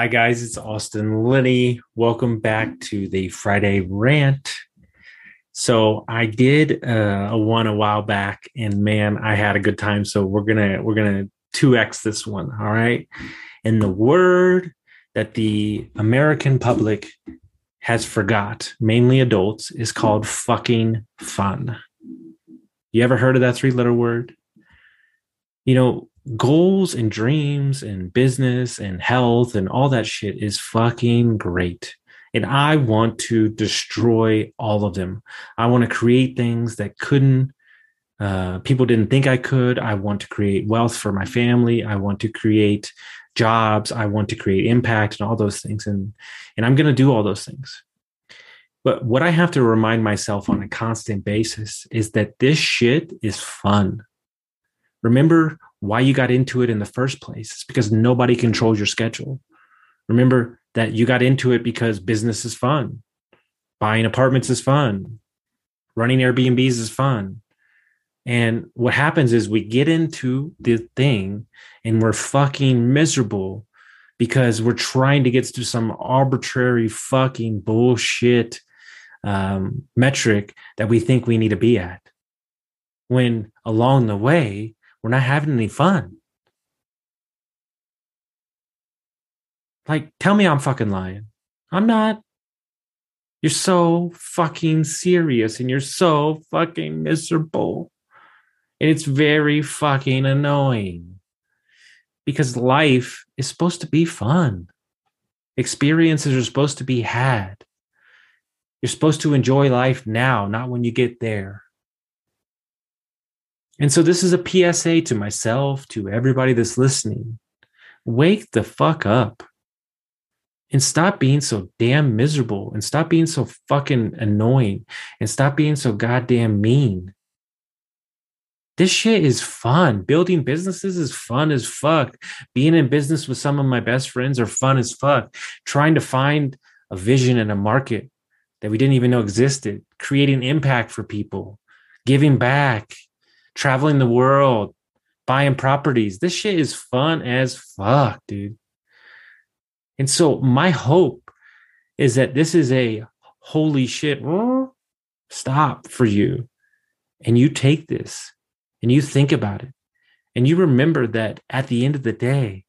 Hi, guys, it's Austin Linney. Welcome back to the Friday rant. So I did uh, a one a while back, and man, I had a good time. So we're gonna we're gonna two x this one. All right, and the word that the American public has forgot, mainly adults, is called fucking fun. You ever heard of that three letter word? You know, goals and dreams and business and health and all that shit is fucking great. And I want to destroy all of them. I want to create things that couldn't, uh, people didn't think I could. I want to create wealth for my family. I want to create jobs. I want to create impact and all those things. And, and I'm going to do all those things. But what I have to remind myself on a constant basis is that this shit is fun. Remember why you got into it in the first place. It's because nobody controls your schedule. Remember that you got into it because business is fun, buying apartments is fun, running Airbnbs is fun. And what happens is we get into the thing and we're fucking miserable because we're trying to get to some arbitrary fucking bullshit um, metric that we think we need to be at. When along the way, we're not having any fun. Like, tell me I'm fucking lying. I'm not. You're so fucking serious and you're so fucking miserable. And it's very fucking annoying because life is supposed to be fun. Experiences are supposed to be had. You're supposed to enjoy life now, not when you get there. And so this is a PSA to myself, to everybody that's listening. Wake the fuck up and stop being so damn miserable and stop being so fucking annoying and stop being so goddamn mean. This shit is fun. Building businesses is fun as fuck. Being in business with some of my best friends are fun as fuck. Trying to find a vision in a market that we didn't even know existed, creating impact for people, giving back, traveling the world, buying properties. This shit is fun as fuck, dude. And so my hope is that this is a holy shit stop for you. And you take this and you think about it. And you remember that at the end of the day,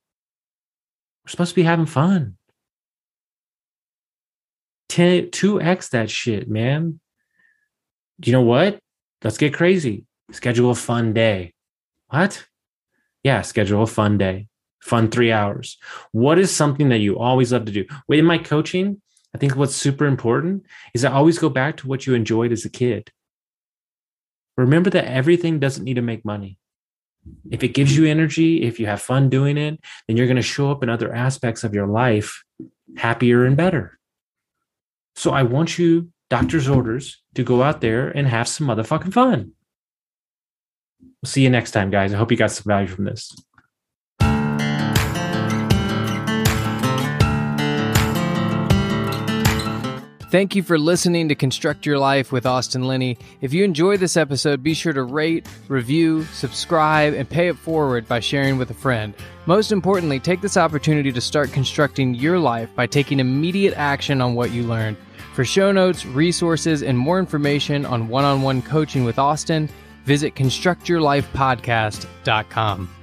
we're supposed to be having fun. 10, 2x that shit, man. Do you know what? Let's get crazy. Schedule a fun day. What? Yeah, schedule a fun day. Fun three hours. What is something that you always love to do? In my coaching, I think what's super important is I always go back to what you enjoyed as a kid. Remember that everything doesn't need to make money. If it gives you energy, if you have fun doing it, then you're going to show up in other aspects of your life happier and better. So I want you, doctor's orders, to go out there and have some motherfucking fun. We'll see you next time, guys. I hope you got some value from this. Thank you for listening to Construct Your Life with Austin Linney. If you enjoyed this episode, be sure to rate, review, subscribe, and pay it forward by sharing with a friend. Most importantly, take this opportunity to start constructing your life by taking immediate action on what you learned. For show notes, resources, and more information on one on one coaching with Austin, visit constructyourlifepodcast.com.